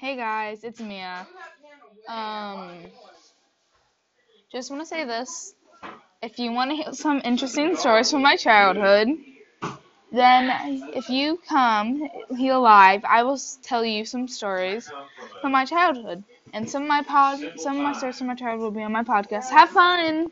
Hey guys, it's Mia. Um, just want to say this. If you want to hear some interesting stories from my childhood, then if you come here live, I will tell you some stories from my childhood. And some of my pod, some of my stories from my childhood will be on my podcast. Have fun!